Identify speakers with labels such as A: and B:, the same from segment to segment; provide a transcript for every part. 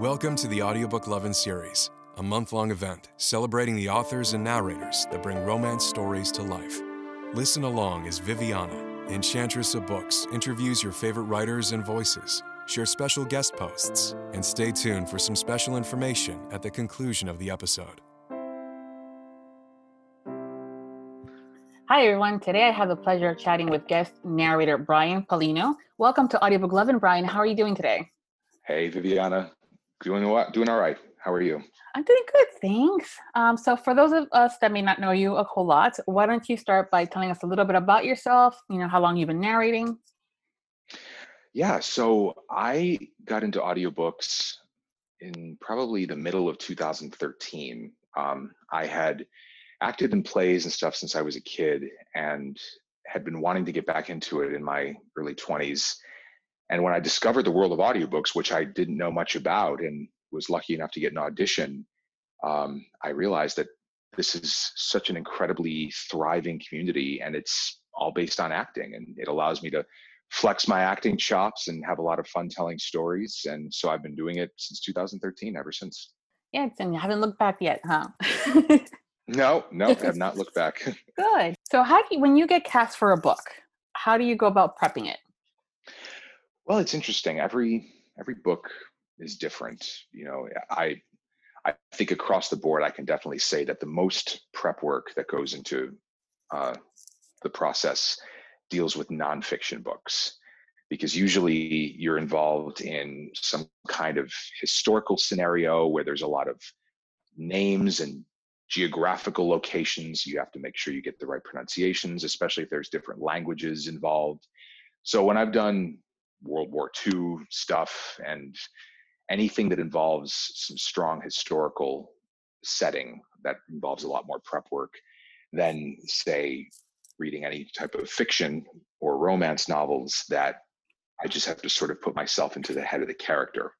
A: Welcome to the Audiobook Lovin' series, a month long event celebrating the authors and narrators that bring romance stories to life. Listen along as Viviana, Enchantress of Books, interviews your favorite writers and voices, share special guest posts, and stay tuned for some special information at the conclusion of the episode.
B: Hi, everyone. Today I have the pleasure of chatting with guest narrator Brian Pallino. Welcome to Audiobook Lovin', Brian. How are you doing today?
C: Hey, Viviana. Doing what? Doing all right. How are you?
B: I'm doing good, thanks. Um, so, for those of us that may not know you a whole lot, why don't you start by telling us a little bit about yourself? You know, how long you've been narrating?
C: Yeah, so I got into audiobooks in probably the middle of 2013. Um, I had acted in plays and stuff since I was a kid and had been wanting to get back into it in my early 20s and when I discovered the world of audiobooks, which I didn't know much about and was lucky enough to get an audition, um, I realized that this is such an incredibly thriving community and it's all based on acting. And it allows me to flex my acting chops and have a lot of fun telling stories. And so I've been doing it since 2013, ever since.
B: Yeah, and you haven't looked back yet, huh?
C: no, no, I have not looked back.
B: Good. So, how do you, when you get cast for a book, how do you go about prepping it?
C: Well, it's interesting. Every every book is different. You know, I I think across the board, I can definitely say that the most prep work that goes into uh, the process deals with nonfiction books, because usually you're involved in some kind of historical scenario where there's a lot of names and geographical locations. You have to make sure you get the right pronunciations, especially if there's different languages involved. So when I've done World War II stuff and anything that involves some strong historical setting that involves a lot more prep work than, say, reading any type of fiction or romance novels that I just have to sort of put myself into the head of the character.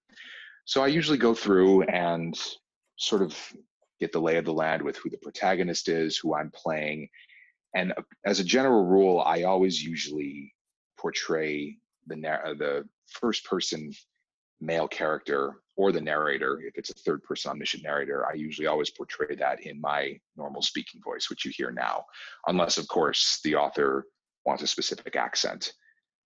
C: So I usually go through and sort of get the lay of the land with who the protagonist is, who I'm playing. And uh, as a general rule, I always usually portray the uh, the first person male character or the narrator if it's a third person omniscient narrator i usually always portray that in my normal speaking voice which you hear now unless of course the author wants a specific accent.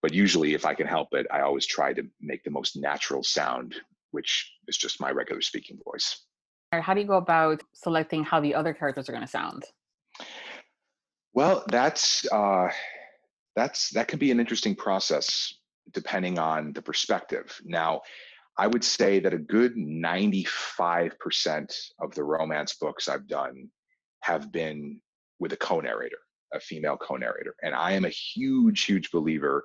C: But usually if i can help it i always try to make the most natural sound which is just my regular speaking voice.
B: How do you go about selecting how the other characters are going to sound?
C: Well that's uh that's that can be an interesting process depending on the perspective. Now, I would say that a good 95% of the romance books I've done have been with a co narrator, a female co narrator. And I am a huge, huge believer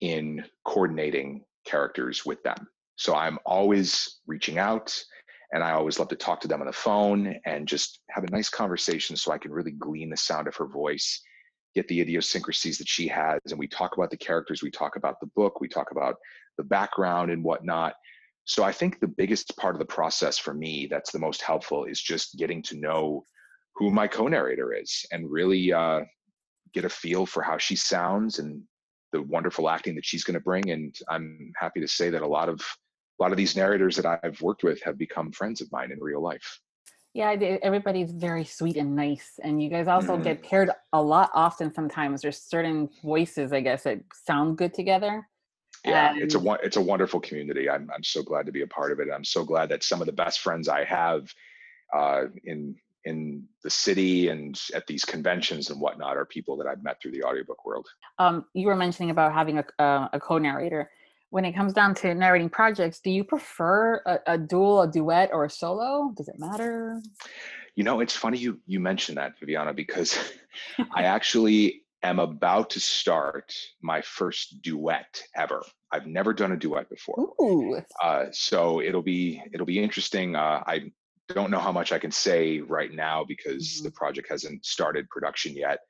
C: in coordinating characters with them. So I'm always reaching out and I always love to talk to them on the phone and just have a nice conversation so I can really glean the sound of her voice get the idiosyncrasies that she has and we talk about the characters we talk about the book we talk about the background and whatnot. So i think the biggest part of the process for me that's the most helpful is just getting to know who my co-narrator is and really uh, get a feel for how she sounds and the wonderful acting that she's going to bring. And i'm happy to say that a lot of a lot of these narrators that i've worked with have become friends of mine in real life
B: yeah, everybody's very sweet and nice, and you guys also
C: Mhm.
B: get paired a lot often. Sometimes there's certain voices, I guess, that sound good together.
C: yeah it's a it's a wonderful community i'm i'm so glad to be a part of it i'm so glad that some of the best friends i have uh, in in the city and at these conventions and whatnot are people that i've met through the audiobook world
B: um, you were mentioning about having a, a, a co-narrator. When it comes down to narrating projects, do you prefer a, a duel, a duet, or a solo? Does it matter?
C: you know it's funny you you mentioned that viviana because i actually am about to start my first duet ever i've never done a duet before
B: Ooh,
C: uh, so it'll be it'll be interesting uh, i don't know how much i can say right now because the
B: Mhm.
C: project hasn't started production yet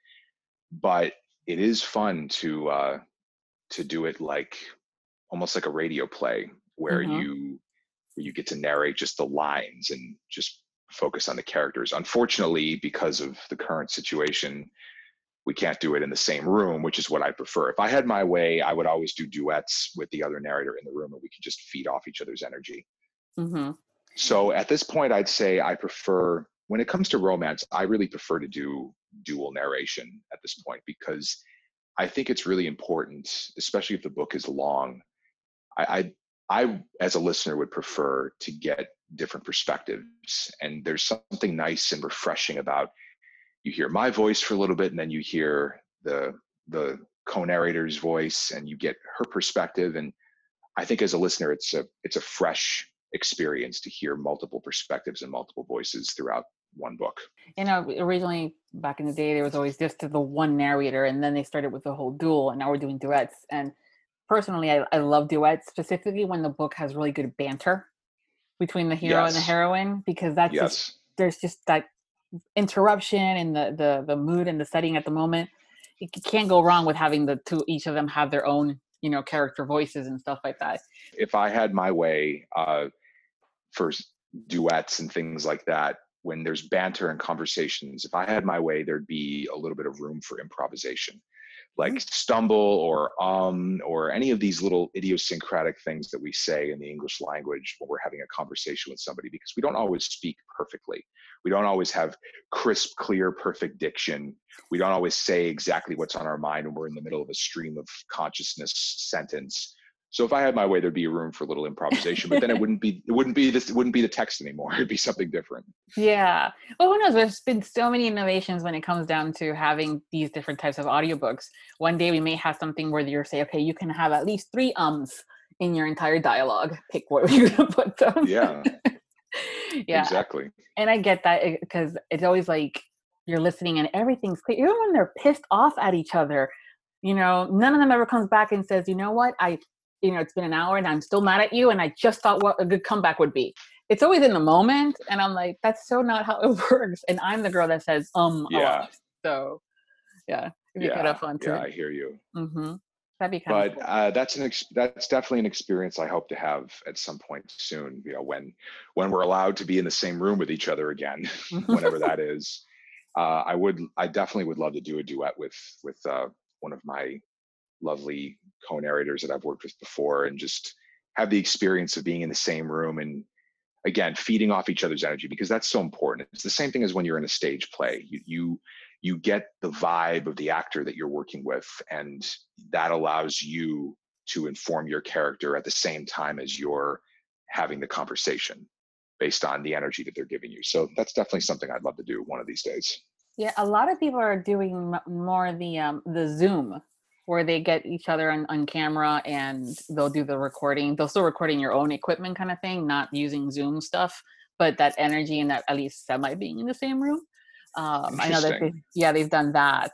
C: but it is fun to uh, to do it like almost like a radio play where
B: Mhm.
C: you where you get to narrate just the lines and just focus on the characters unfortunately because of the current situation we can't do it in the same room which is what i prefer if i had my way i would always do duets with the other narrator in the room and we could just feed off each other's energy
B: Mm-hmm.
C: So at this point, I'd say I prefer, when it comes to romance, I really prefer to do dual narration at this point because I think it's really important, especially if the book is long. I, I, I, as a listener, would prefer to get different perspectives. And there's something nice and refreshing about you hear my voice for a little bit, and then you hear the the co-narrator's voice, and you get her perspective. And I think as a listener, it's a it's a fresh experience to hear multiple perspectives and multiple voices throughout one book.
B: You know, originally back in the day, there was always just the one narrator, and then they started with the whole dual, and now we're doing duets. And personally, I, I love duets, specifically when the book has really good banter between the hero yes. and the heroine, because that's yes. just there's just that interruption and the the the mood and the setting at the moment. You can't go wrong with having the two each of them have their own you know character voices and stuff like that.
C: If I had my way, uh, for duets and things like that, when there's banter and conversations, if I had my way, there'd be a little bit of room for improvisation like stumble or um or any of these little idiosyncratic things that we say in the english language when we're having a conversation with somebody because we don't always speak perfectly. We don't always have crisp clear perfect diction. We don't always say exactly what's on our mind when we're in the middle of a stream of consciousness sentence so if I had my way, there'd be a room for a little improvisation, but then it wouldn't be it wouldn't be this it wouldn't be the text anymore. It'd be something different.
B: Yeah. Well, who knows? There's been so many innovations when it comes down to having these different types of audiobooks. One day we may have something where you say, okay, you can have at least three ums in your entire dialogue. Pick where you're gonna put them.
C: Yeah.
B: yeah.
C: Exactly.
B: And I get that because eh, it's always like you're listening and everything's clear. Even when they're pissed off at each other, you know, none of them ever comes back and says, you know what, I you know, it's been an hour and I'm still mad at you. And I just thought what a good comeback would be. It's always in the moment. And I'm like, that's so not how it works. And I'm the girl that says, um, yeah. So yeah, it'd be yeah, kind of fun too.
C: Yeah, I hear you.
B: Mm-hmm. That'd be kind
C: but, of uh, that's an ex- that's definitely an experience I hope to have at some point soon. You know, when when we're allowed to be in the same room with each other again, whenever that is. Uh, I would, I definitely would love to do a duet with with uh, one of my lovely co-narrators that I've worked with before and just have the experience of being in the same room and again feeding off each other's energy because that's so important. It's the same thing as when you're in a stage play. You you you get the vibe of the actor that you're working with and that allows you to inform your character at the same time as you're having the conversation based on the energy that they're giving you. So that's definitely something I'd love to do one of these days.
B: Yeah, a lot of people are doing more the um, the Zoom where they get each other on, on camera and they'll do the recording. They'll still recording your own equipment kind of thing, not using Zoom stuff, but that energy and that at least semi being in the same room. Um, I know that they, yeah, they've done that.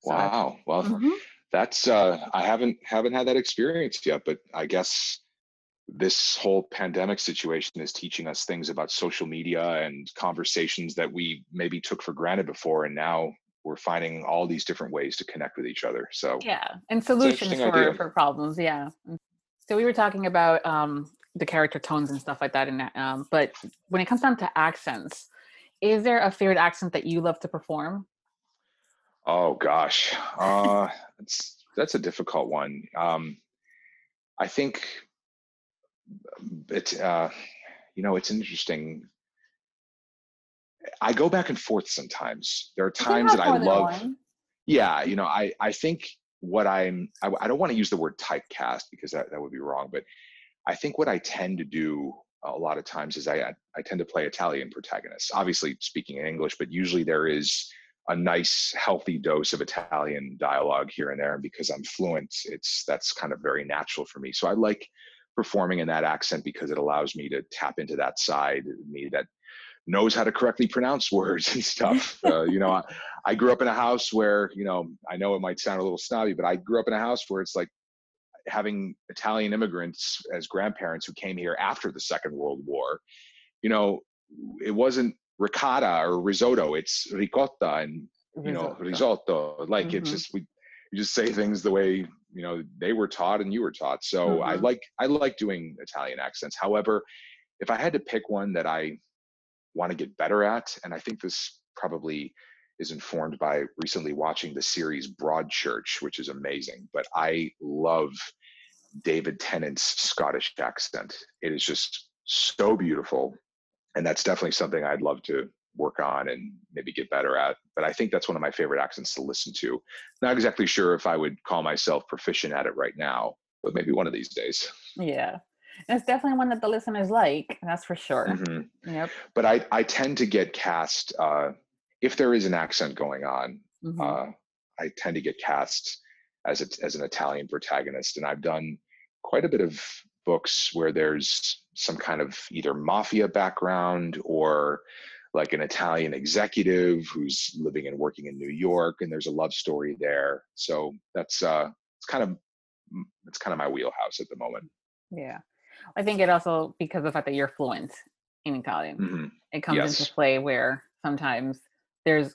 C: So, wow. Well, mm-hmm. that's uh, I haven't haven't had that experience yet, but I guess this whole pandemic situation is teaching us things about social media and conversations that we maybe took for granted before, and now we're finding all these different ways to connect with each other. So
B: yeah, and solutions for, for problems. Yeah. So we were talking about um, the character tones and stuff like that, and um, but when it comes down to accents, is there a favorite accent that you love to perform?
C: Oh gosh, uh, that's that's a difficult one. Um, I think it's uh, you know it's interesting I go back and forth sometimes. There are times that I love. Yeah, you know, I I think what I'm I, I don't want to use the word typecast because that that would be wrong, but I think what I tend to do a lot of times is I I tend to play Italian protagonists. Obviously speaking in English, but usually there is a nice healthy dose of Italian dialogue here and there. And because I'm fluent, it's that's kind of very natural for me. So I like performing in that accent because it allows me to tap into that side of me that knows how to correctly pronounce words and stuff. Uh, you know, I, I, grew up in a house where, you know, I know it might sound a little snobby, but I grew up in a house where it's like having Italian immigrants as grandparents who came here after the Second World War. You know, it wasn't ricotta or risotto; it's ricotta and you know risotto. Like mm-hmm. it's just we, we just say things the way you know they were taught and you were taught. So mm-hmm. I like I like doing Italian accents. However, if I had to pick one that I want to get better at. And I think this probably is informed by recently watching the series Broadchurch, which is amazing. But I love David Tennant's Scottish accent. It is just so beautiful. And that's definitely something I'd love to work on and maybe get better at. But I think that's one of my favorite accents to listen to. Not exactly sure if I would call myself proficient at it right now, but maybe one of these days.
B: Yeah. It's definitely one that the listeners like, that's for sure.
C: Mm-hmm. Yep. But I, I tend to get cast, uh, if there is an accent going on, mm-hmm. uh, I tend to get cast as, a, as an Italian protagonist. And I've done quite a bit of books where there's some kind of either mafia background or like an Italian executive who's living and working in New York, and there's a love story there. So that's uh, it's kind of it's kind of my wheelhouse at the moment.
B: Yeah, I think it also because of the fact that you're fluent in Italian, mm-hmm. it comes yes. into play where sometimes there's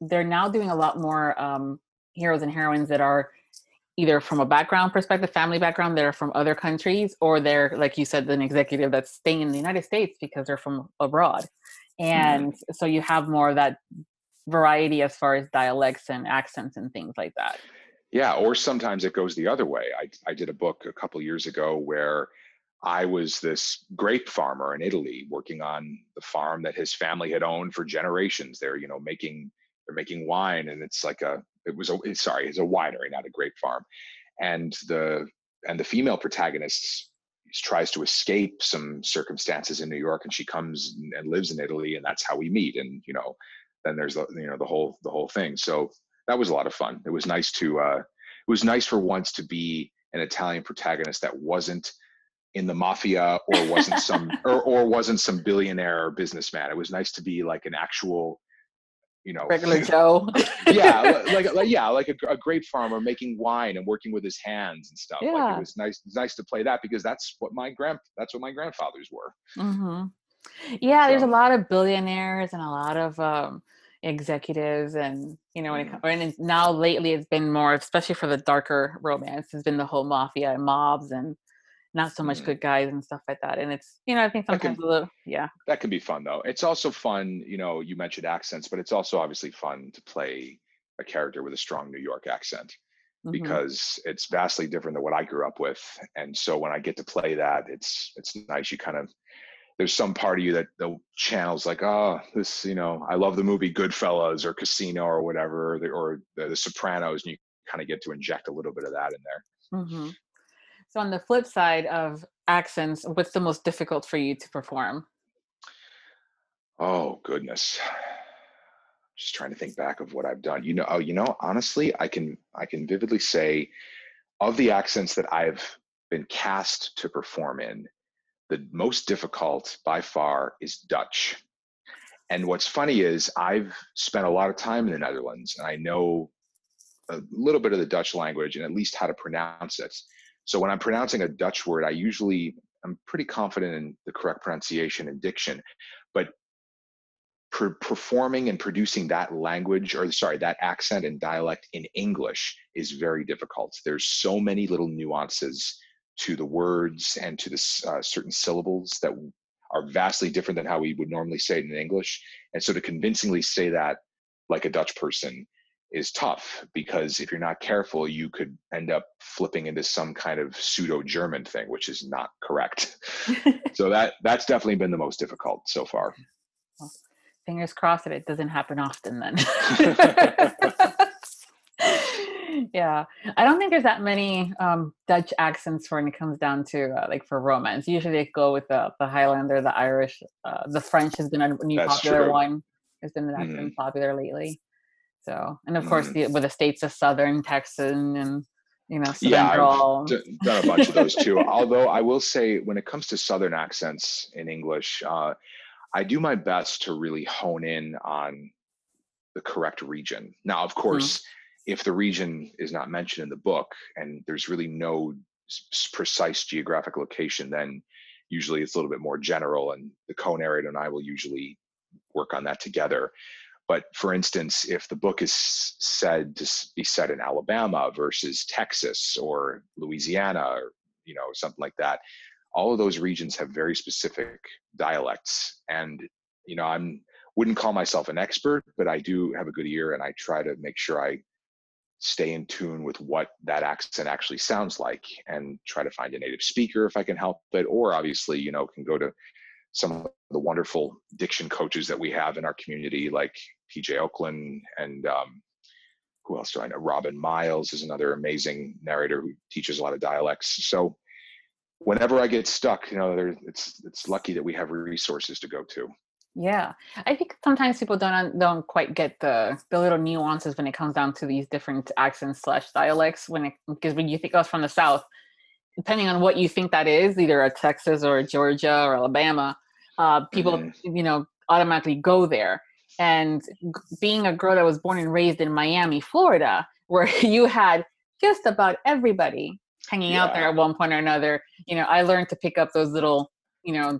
B: they're now doing a lot more um, heroes and heroines that are either from a background perspective, family background, that are from other countries, or they're like you said, an executive that's staying in the United States because they're from abroad. Mm-hmm. and mm-hmm. so you have more of that variety as far as dialects and accents and things like that
C: yeah or sometimes it goes the other way i, I did a book a couple years ago where i was this grape farmer in italy working on the farm that his family had owned for generations they're you know making they're making wine and it's like a it was a sorry it's a winery not a grape farm and the and the female protagonist tries to escape some circumstances in New York, and she comes and lives in Italy, and that's how we meet. And you know, then there's the you know the whole the whole thing. So that was a lot of fun. It was nice to uh, it was nice for once to be an Italian protagonist that wasn't in the mafia or wasn't some or, or wasn't some billionaire or businessman. It was nice to be like an actual you know
B: regular joe
C: yeah like, like yeah like a, a, grape farmer making wine and working with his hands and stuff yeah. like it was nice nice to play that because that's what my grand that's what my grandfathers were
B: mm-hmm. yeah so. there's a lot of billionaires and a lot of um executives and you know mm-hmm. and now lately it's been more especially for the darker romance has been the whole mafia and mobs and not so much mm-hmm. good guys and stuff like that. And it's, you know, I think sometimes can, a little, yeah.
C: That can be fun though. It's also fun, you know, you mentioned accents, but it's also obviously fun to play a character with a strong New York accent mm-hmm. because it's vastly different than what I grew up with. And so when I get to play that, it's, it's nice. You kind of, there's some part of you that the channels like, oh, this, you know, I love the movie Goodfellas or Casino or whatever, or the, or the, the Sopranos, and you kind of get to inject a little bit of that in there.
B: Mm-hmm. So, on the flip side of accents, what's the most difficult for you to perform?
C: Oh goodness, just trying to think back of what I've done. You know, oh, you know, honestly, I can I can vividly say, of the accents that I've been cast to perform in, the most difficult by far is Dutch. And what's funny is I've spent a lot of time in the Netherlands, and I know a little bit of the Dutch language and at least how to pronounce it. So when I'm pronouncing a Dutch word, I usually I'm pretty confident in the correct pronunciation and diction, but per- performing and producing that language or sorry that accent and dialect in English is very difficult. There's so many little nuances to the words and to the uh, certain syllables that are vastly different than how we would normally say it in English. And so to convincingly say that like a Dutch person is tough because if you're not careful, you could end up flipping into some kind of pseudo German thing, which is not correct. so that that's definitely been the most difficult so far.
B: Well, fingers crossed that it doesn't happen often then. yeah, I don't think there's that many um, Dutch accents when it comes down to uh, like for romance. Usually they go with the the Highlander, the Irish, uh, the French has been a new That's popular true. one. Has been that's mm. popular lately. So, and of course, mm. the, with the states of Southern Texan and you know,
C: yeah, I've done a bunch of those too. Although I will say, when it comes to Southern accents in English, uh, I do my best to really hone in on the correct region. Now, of mm-hmm. course, mm. if the region is not mentioned in the book and there's really no s- precise geographic location, then usually it's a little bit more general, and the co-narrator and I will usually work on that together. But for instance, if the book is said to be set in Alabama versus Texas or Louisiana or you know something like that, all of those regions have very specific dialects. And you know, I'm wouldn't call myself an expert, but I do have a good ear, and I try to make sure I stay in tune with what that accent actually sounds like and try to find a native speaker if I can help it, or obviously, you know, can go to some of the wonderful diction coaches that we have in our community, like PJ Ochlan and um, who else do I know? Robin Miles is another amazing narrator who teaches a lot of dialects. So whenever I get stuck, you know, it's it's lucky that we have resources to go to.
B: Yeah, I think sometimes people don't don't quite get the the little nuances when it comes down to these different accents slash dialects. When it because when you think of us from the South, depending on what you think that is, either a Texas or a Georgia or Alabama, uh, people mm-hmm. you know automatically go there. And being a girl that was born and raised in Miami, Florida, where you had just about everybody hanging yeah. out there at one point or another, you know, I learned to pick up those little, you know,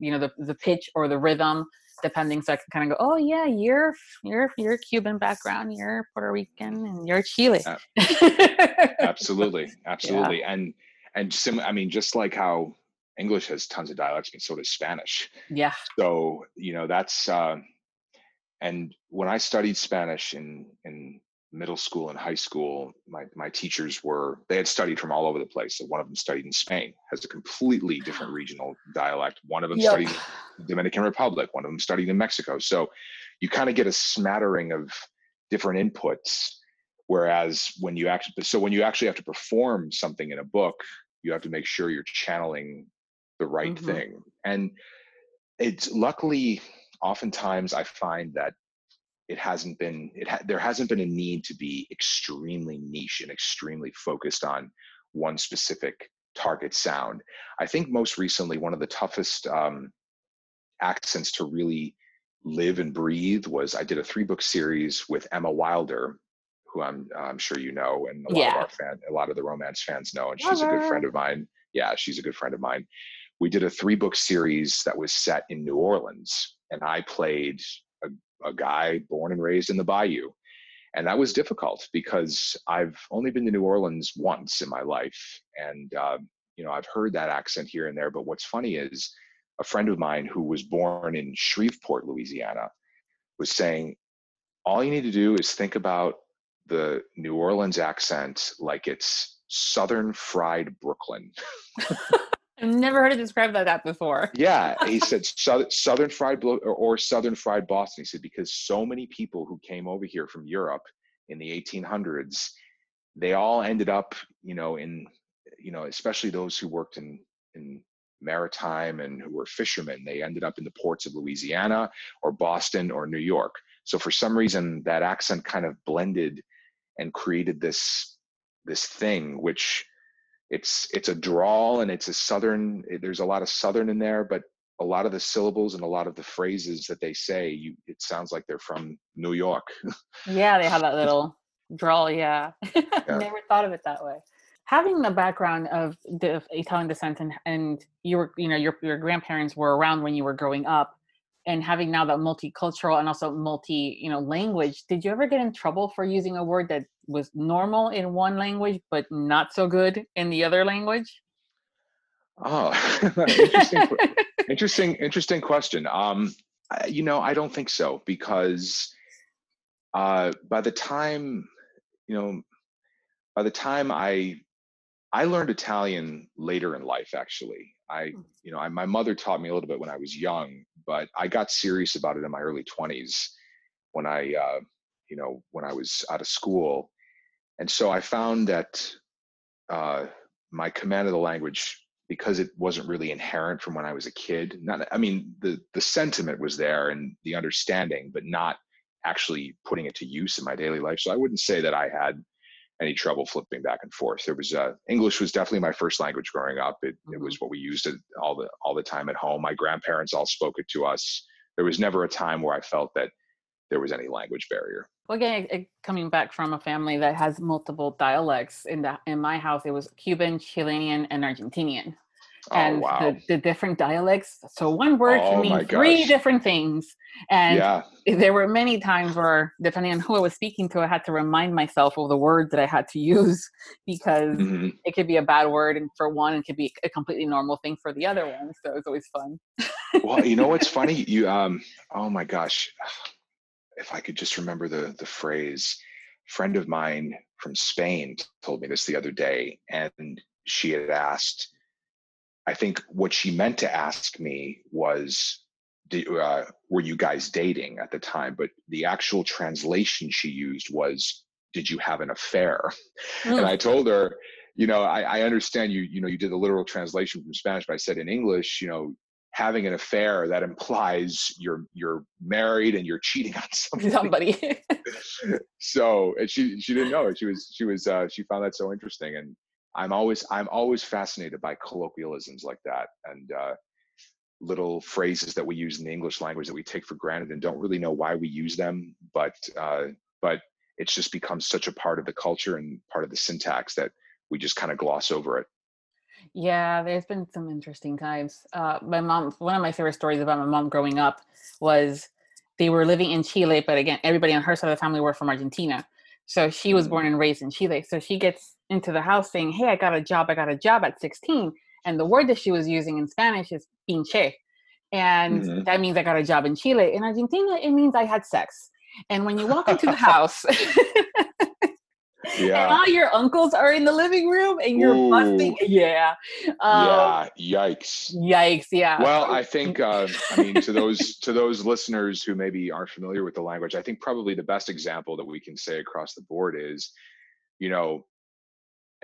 B: you know, the the pitch or the rhythm, depending. So I can kind of go, oh yeah, you're you're you're Cuban background, you're Puerto Rican, and you're Chile.
C: absolutely, absolutely, yeah. and and sim. I mean, just like how English has tons of dialects, but so does Spanish.
B: Yeah.
C: So you know that's. Uh, and when I studied Spanish in in middle school and high school, my, my teachers were, they had studied from all over the place. So one of them studied in Spain, has a completely different regional dialect. One of them yep. studied Dominican Republic. One of them studied in Mexico. So you kind of get a smattering of different inputs. Whereas when you actually, so when you actually have to perform something in a book, you have to make sure you're channeling the right mm-hmm. thing. And it's luckily, oftentimes I find that it hasn't been it ha- there hasn't been a need to be extremely niche and extremely focused on one specific target sound i think most recently one of the toughest um, accents to really live and breathe was i did a three book series with emma wilder who i'm i'm sure you know and a lot yeah. of our fan a lot of the romance fans know and she's a good friend of mine yeah she's a good friend of mine we did a three book series that was set in new orleans and i played a guy born and raised in the bayou. And that was difficult because I've only been to New Orleans once in my life. And, uh, you know, I've heard that accent here and there. But what's funny is a friend of mine who was born in Shreveport, Louisiana, was saying, all you need to do is think about the New Orleans accent like it's Southern fried Brooklyn.
B: I've never heard it described like that before.
C: yeah, he said Southern fried or, or Southern fried Boston. He said because so many people who came over here from Europe in the 1800s, they all ended up, you know, in, you know, especially those who worked in in maritime and who were fishermen. They ended up in the ports of Louisiana or Boston or New York. So for some reason, that accent kind of blended and created this this thing which it's it's a drawl and it's a southern there's a lot of southern in there but a lot of the syllables and a lot of the phrases that they say you it sounds like they're from new york.
B: Yeah they have that little drawl yeah, yeah. never thought of it that way. Having the background of the italian descent and, and you were you know your, your grandparents were around when you were growing up and having now that multicultural and also multi you know language did you ever get in trouble for using a word that was normal in one language but not so good in the other language?
C: Oh interesting interesting interesting question. Um you know i don't think so because uh by the time you know by the time i i learned italian later in life actually. I, hmm. you know, I, my mother taught me a little bit when I was young, but I got serious about it in my early 20s when I, uh, you know, when I was out of school. And so I found that uh, my command of the language, because it wasn't really inherent from when I was a kid, not, I mean, the, the sentiment was there and the understanding, but not actually putting it to use in my daily life. So I wouldn't say that I had any trouble flipping back and forth. There was uh, English was definitely my first language growing up. It, mm-hmm. it was what we used it all the all the time at home. My grandparents all spoke it to us. There was never a time where I felt that there was any language barrier.
B: Well, again, coming back from a family that has multiple dialects in the in my house, it was Cuban, Chilean, and Argentinian. Oh, and wow. the, the, different dialects. So one word oh, can mean three different things. And yeah. there were many times where, depending on who I was speaking to, I had to remind myself of the word that I had to use because mm-hmm. it could be a bad word and for one, it could be a completely normal thing for the other one. So it's always fun.
C: well, you know what's funny? You um, oh my gosh, if I could just remember the the phrase. friend of mine from Spain told me this the other day, and she had asked, I think what she meant to ask me was, uh, were you guys dating at the time? But the actual translation she used was, did you have an affair? Mm. And I told her, you know, I, I understand you, you know, you did the literal translation from Spanish, but I said in English, you know, having an affair that implies you're you're married and you're cheating on somebody.
B: somebody.
C: so and she she didn't know it. She was she was uh, she found that so interesting, and I'm always I'm always fascinated by colloquialisms like that and uh, little phrases that we use in the English language that we take for granted and don't really know why we use them, but uh, but it's just become such a part of the culture and part of the syntax that we just kind of gloss over it.
B: Yeah, there's been some interesting times. Uh, my mom, one of my favorite stories about my mom growing up was they were living in Chile, but again, everybody on her side of the family were from Argentina. So she was born mm. and raised in Chile. So she gets into the house saying, Hey, I got a job. I got a job at 16. And the word that she was using in Spanish is pinche. And mm-hmm. that means I got a job in Chile. In Argentina, it means I had sex. And when you walk into the house, yeah. and all your uncles are in the living room and you're Ooh. busting. Yeah.
C: Um, yeah. Yikes.
B: Yikes. Yeah.
C: Well, I think, uh, I mean, to those, to those listeners who maybe aren't familiar with the language, I think probably the best example that we can say across the board is, you know,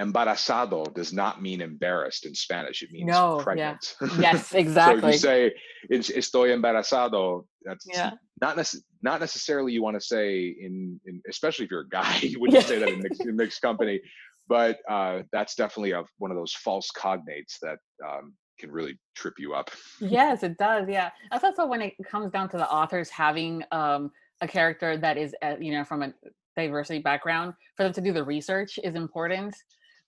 C: embarazado does not mean embarrassed in Spanish. It means no, pregnant.
B: Yeah. Yes, exactly.
C: so you say estoy embarazado, that's yeah. not nece- not necessarily you want to say in, in especially if you're a guy, you wouldn't say that in mixed, in mixed company. But uh, that's definitely a, one of those false cognates that um, can really trip you up.
B: yes, it does. Yeah, that's also when it comes down to the authors having um, a character that is, uh, you know, from a diversity background for them to do the research is important.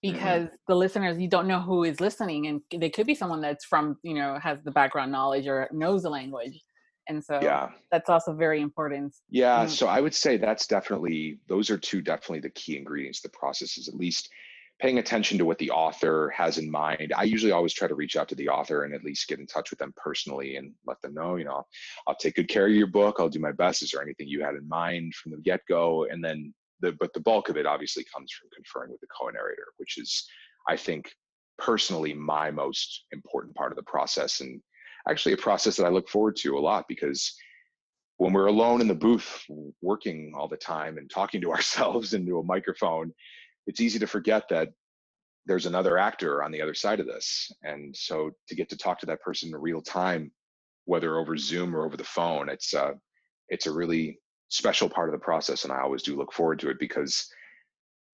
B: Because mm-hmm. the listeners you don't know who is listening and they could be someone that's from you know has the background knowledge or knows the language and so yeah that's also very important
C: yeah mm. so i would say that's definitely those are two definitely the key ingredients the process is at least paying attention to what the author has in mind i usually always try to reach out to the author and at least get in touch with them personally and let them know you know i'll take good care of your book i'll do my best is there anything you had in mind from the get-go and then the but the bulk of it obviously comes from conferring with the co-narrator, which is, I think, personally my most important part of the process, and actually a process that I look forward to a lot because when we're alone in the booth working all the time and talking to ourselves into a microphone, it's easy to forget that there's another actor on the other side of this. And so to get to talk to that person in real time, whether over Zoom or over the phone, it's uh, it's a really special part of the process and i always do look forward to it because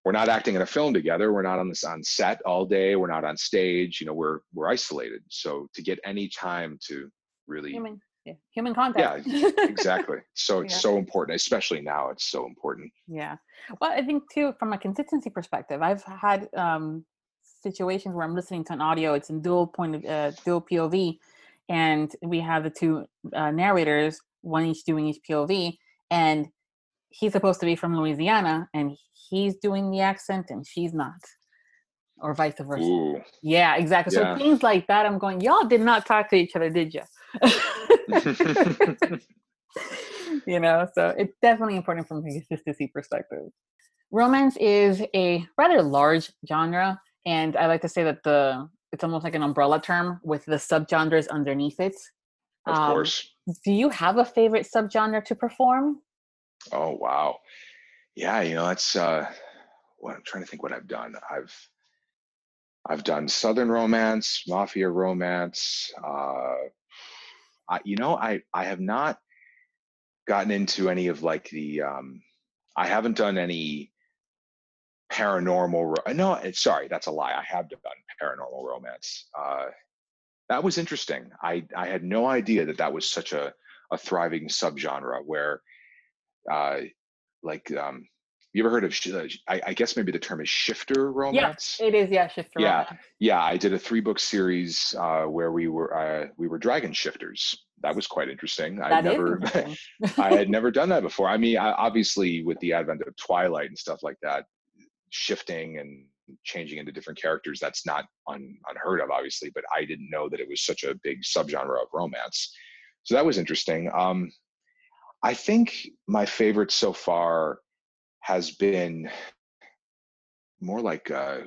C: we're not acting in a film together we're not on this on set all day we're not on stage you know we're we're isolated so to get any time to really
B: human yeah. human contact
C: yeah exactly so it's yeah. so important especially now it's so important
B: yeah well i think too from a consistency perspective i've had um situations where i'm listening to an audio it's in dual point of uh, dual pov and we have the two uh, narrators one each doing each pov and he's supposed to be from Louisiana and he's doing the accent and she's not or vice versa. Ooh. Yeah, exactly. Yeah. So things like that, I'm going, y'all did not talk to each other, did you? you know, so it's definitely important from a consistency perspective. Romance is a rather large genre, and I like to say that the it's almost like an umbrella term with the subgenres underneath it.
C: Of um, course.
B: Do you have a favorite subgenre to perform?
C: Oh wow, yeah. You know, that's uh, what I'm trying to think. What I've done. I've I've done Southern romance, mafia romance. Uh, I, you know, I I have not gotten into any of like the. Um, I haven't done any paranormal. Ro- no, sorry, that's a lie. I have done paranormal romance. Uh, that was interesting. I I had no idea that that was such a a thriving subgenre where, uh, like, um, you ever heard of? Uh, I, I guess maybe the term is shifter romance.
B: Yeah, it is. Yeah, shifter.
C: Yeah,
B: romance.
C: yeah. I did a three book series uh, where we were uh, we were dragon shifters. That was quite interesting. I never, I had never done that before. I mean, I, obviously with the advent of Twilight and stuff like that, shifting and changing into different characters that's not un, unheard of obviously but i didn't know that it was such a big subgenre of romance. So that was interesting. Um, i think my favorite so far has been more like a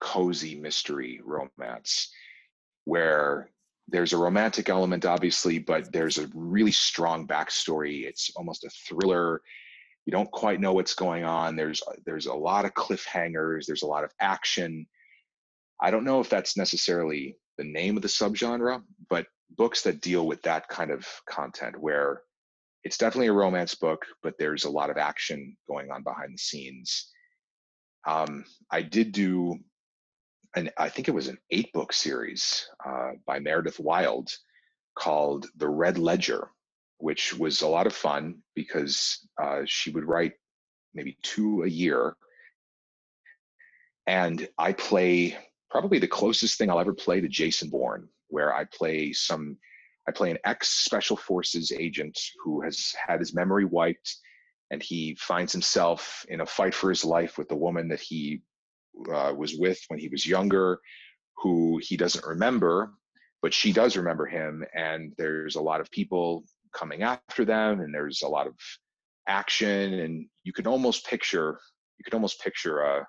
C: cozy mystery romance where there's a romantic element obviously but there's a really strong backstory. It's almost a thriller you don't quite know what's going on there's there's a lot of cliffhangers there's a lot of action. I don't know if that's necessarily the name of the subgenre but books that deal with that kind of content where it's definitely a romance book but there's a lot of action going on behind the scenes. Um, i did do and I think it was an eight book series uh, by Meredith Wild called The Red Ledger, which was a lot of fun because uh, she would write maybe two a year. And I play probably the closest thing I'll ever play to Jason Bourne, where I play some, I play an ex special forces agent who has had his memory wiped and he finds himself in a fight for his life with the woman that he uh, was with when he was younger, who he doesn't remember, but she does remember him. And there's a lot of people coming after them, and there's a lot of action, and you can almost picture you could almost picture a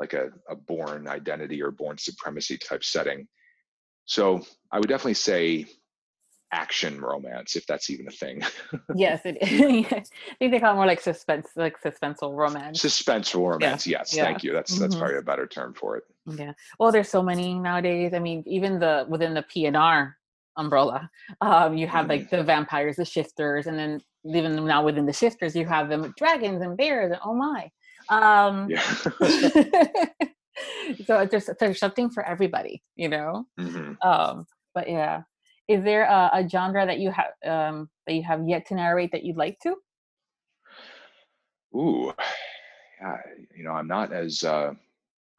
C: like a, a Bourne Identity or Bourne Supremacy type setting. So I would definitely say action romance, if that's even a thing.
B: yes, it is. I think they call it more like suspense, like suspenseful romance.
C: Suspenseful romance, yeah. yes. Yeah. Thank you. That's mm-hmm. that's probably a better term for it.
B: Yeah. Well, there's so many nowadays. I mean, even the within the PNR umbrella, um, you have mm. like the vampires, the shifters, and then even now within the shifters, you have them dragons and bears, and oh my. Um, yeah. so there's there's something for everybody, you know. Mm-hmm. Um, but yeah, is there a, a genre that you have um, that you have yet to narrate that you'd like to?
C: Ooh, yeah, you know, I'm not as uh,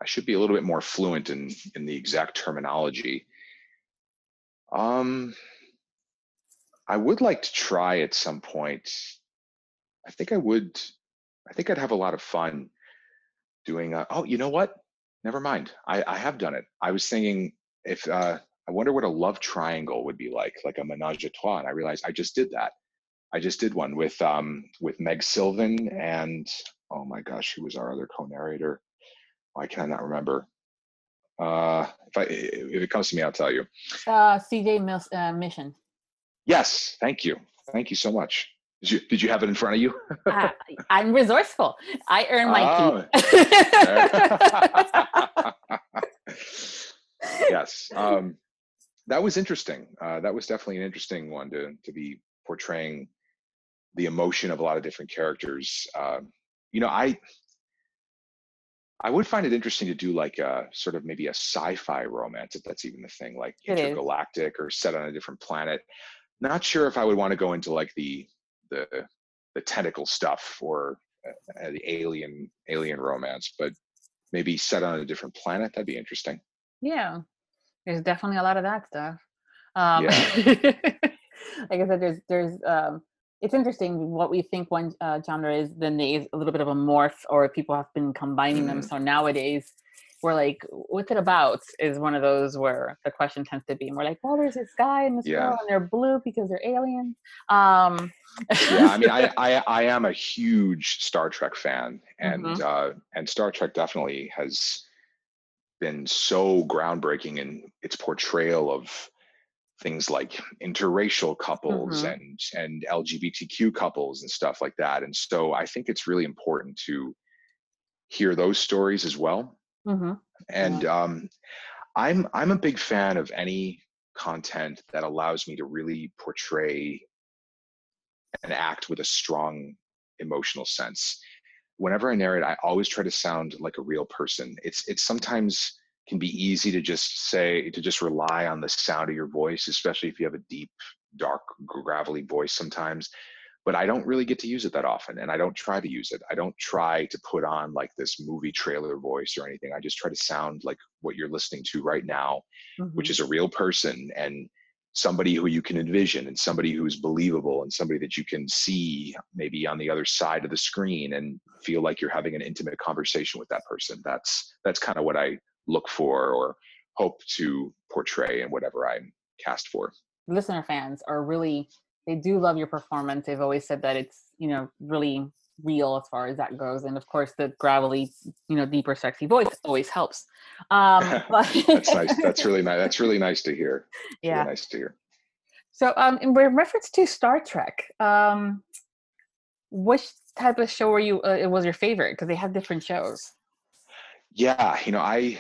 C: I should be a little bit more fluent in in the exact terminology. Um, I would like to try at some point. I think I would. I think I'd have a lot of fun doing. A, oh, you know what? Never mind. I, I have done it. I was thinking if uh, I wonder what a love triangle would be like, like a menage a trois. And I realized I just did that. I just did one with um with Meg Sylvan and oh my gosh, who was our other co-narrator? Why can I not remember? Uh, if I if it comes to me, I'll tell you.
B: Uh, CJ Mills, uh, Mission.
C: Yes, thank you, thank you so much. Did you, did you have it in front of you?
B: uh, I'm resourceful. I earn my
C: oh. keep. yes. Um, that was interesting. Uh, that was definitely an interesting one to to be portraying the emotion of a lot of different characters. Uh, you know, I I would find it interesting to do like a sort of maybe a sci-fi romance, if that's even the thing, like it intergalactic is. or set on a different planet. Not sure if I would want to go into like the the the tentacle stuff or uh, the alien alien romance, but maybe set on a different planet. That'd be interesting.
B: Yeah, there's definitely a lot of that stuff. Um, yeah. like I said, there's there's um, it's interesting what we think one uh, genre is. Then there's a little bit of a morph, or people have been combining them. So nowadays, we're like, what's it about? Is one of those where the question tends to be, and we're like, well, there's this guy and this yeah. girl, and they're blue because they're aliens. Um,
C: yeah, I mean, I, I I am a huge Star Trek fan, and mm-hmm. uh, and Star Trek definitely has been so groundbreaking in its portrayal of things like interracial couples mm-hmm. and and LGBTQ couples and stuff like that. And so I think it's really important to hear those stories as well. Mm-hmm. And yeah. um, I'm I'm a big fan of any content that allows me to really portray and act with a strong emotional sense whenever I narrate, I always try to sound like a real person. It's it's sometimes can be easy to just say to just rely on the sound of your voice, especially if you have a deep, dark, gravelly voice sometimes. But I don't really get to use it that often, and I don't try to use it. I don't try to put on like this movie trailer voice or anything. I just try to sound like what you're listening to right now, mm-hmm. which is a real person and somebody who you can envision and somebody who's believable and somebody that you can see maybe on the other side of the screen and feel like you're having an intimate conversation with that person that's that's kind of what i look for or hope to portray in whatever i'm cast for
B: listener fans are really they do love your performance they've always said that it's you know really real as far as that goes. And of course, the gravelly, you know, deeper, sexy voice always helps. Um,
C: but that's nice. That's really nice. That's really nice to hear.
B: yeah.
C: Really nice to hear.
B: So, um, in reference to Star Trek, um, which type of show were you? Uh, it was your favorite because they have different shows.
C: Yeah, you know, I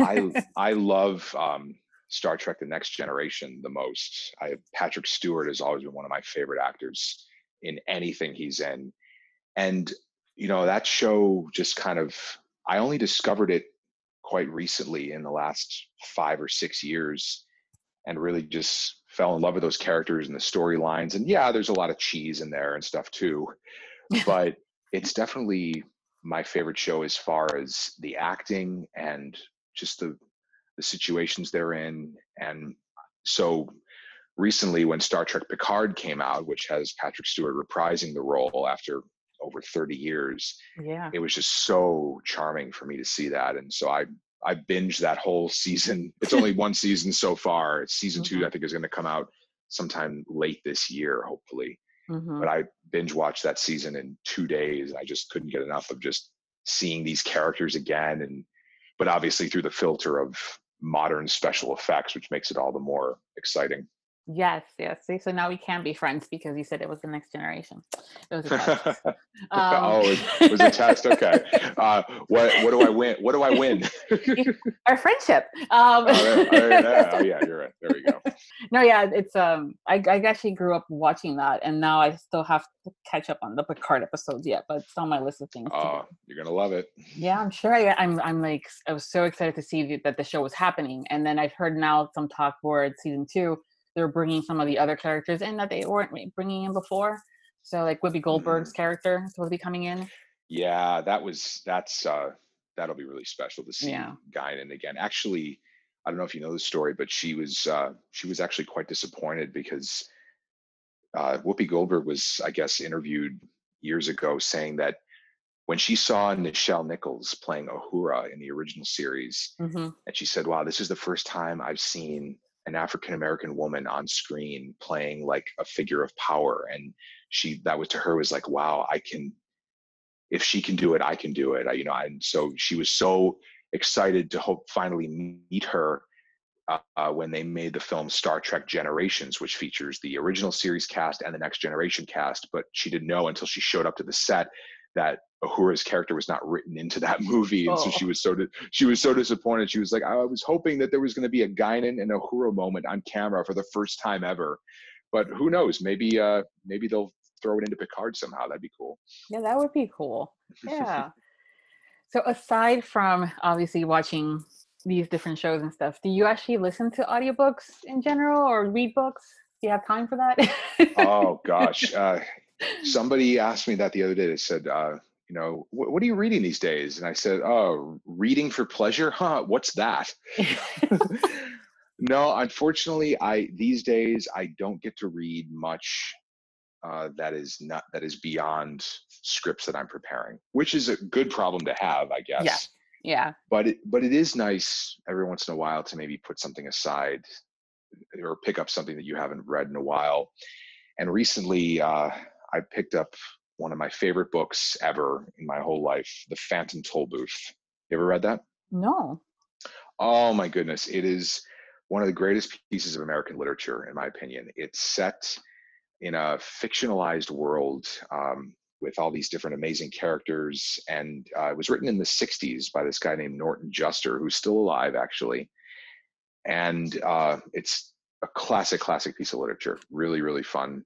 C: I I love um, Star Trek: The Next Generation the most. I Patrick Stewart has always been one of my favorite actors in anything he's in, and you know that show just kind of I only discovered it quite recently in the last five or six years, and really just fell in love with those characters and the storylines. And yeah, there's a lot of cheese in there and stuff too, but it's definitely my favorite show as far as the acting and just the the situations they're in. And so recently when Star Trek Picard came out, which has Patrick Stewart reprising the role after over 30 years,
B: Yeah.
C: it was just so charming for me to see that. And so I I binged that whole season. It's only one season so far. Season two,
B: Mhm.
C: I think, is going to come out sometime late this year, hopefully.
B: Mhm.
C: But I binge watched that season in two days. I just couldn't get enough of just seeing these characters again, and but obviously through the filter of modern special effects, which makes it all the more exciting.
B: Yes, yes. See, so now we can be friends because you said it was the next generation. It was a test. Um,
C: oh, it was a test. Okay. Uh, what what do I win? What do I win?
B: Our friendship. Um,
C: oh, yeah, oh, yeah, oh, yeah, you're right. There we go.
B: no, yeah, it's um, I, I actually grew up watching that, and now I still have to catch up on the Picard episodes yet, but it's on my list of things.
C: Oh, you're gonna love it.
B: Yeah, I'm sure. I, I'm I'm like I was so excited to see that the show was happening, and then I've heard now some talk for season two. They're bringing some of the other characters in that they weren't bringing in before. So like Whoopi Goldberg's character is supposed to be coming in.
C: Yeah, that was that's uh that'll be really special to see
B: Yeah.
C: Guinan again. Actually, I don't know if you know the story, but she was uh she was actually quite disappointed because uh Whoopi Goldberg was, I guess, interviewed years ago saying that when she saw Nichelle Nichols playing Uhura in the original series,
B: hmm
C: and she said, "Wow, this is the first time I've seen an African American woman on screen playing like a figure of power." And she that was to her was like, "Wow, I can if she can do it, I can do it." I, you know, and so she was so excited to hope finally meet her uh, uh, when they made the film Star Trek Generations, which features the original series cast and the Next Generation cast. But she didn't know until she showed up to the set that Uhura's character was not written into that movie, and so
B: Oh.
C: she was so di- she was so disappointed. She was like, "I was hoping that there was going to be a Guinan and Uhura moment on camera for the first time ever." But who knows? Maybe uh, maybe they'll throw it into Picard somehow. That'd be cool.
B: Yeah, that would be cool. Yeah. so aside from obviously watching these different shows and stuff, do you actually listen to audiobooks in general or read books? Do you have time for that?
C: oh gosh uh, somebody asked me that the other day they said uh, you know what, what are you reading these days and i said oh reading for pleasure huh what's that no unfortunately i these days i don't get to read much uh, that is not that is beyond scripts that i'm preparing which is a good problem to have i guess
B: Yeah. yeah.
C: but it but it is nice every once in a while to maybe put something aside or pick up something that you haven't read in a while and recently uh, i picked up one of my favorite books ever in my whole life the phantom toll booth. You ever read that?
B: No.
C: oh my goodness it is one of the greatest pieces of american literature in my opinion. It's set in a fictionalized world um, with all these different amazing characters and uh, it was written in the 60s by this guy named norton juster who's still alive actually. And uh, it's a classic classic piece of literature. Really really fun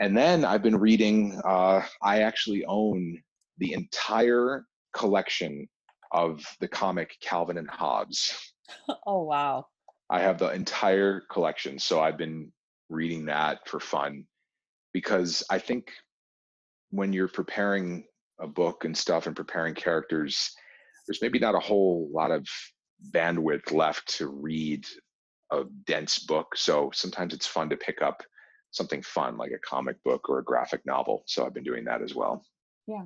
C: and then i've been reading uh, i actually own the entire collection of the comic calvin and hobbes
B: Oh wow.
C: I have the entire collection. So I've been reading that for fun because I think when you're preparing a book and stuff and preparing characters, there's maybe not a whole lot of bandwidth left to read a dense book. So sometimes it's fun to pick up something fun like a comic book or a graphic novel. So I've been doing that as well.
B: Yeah,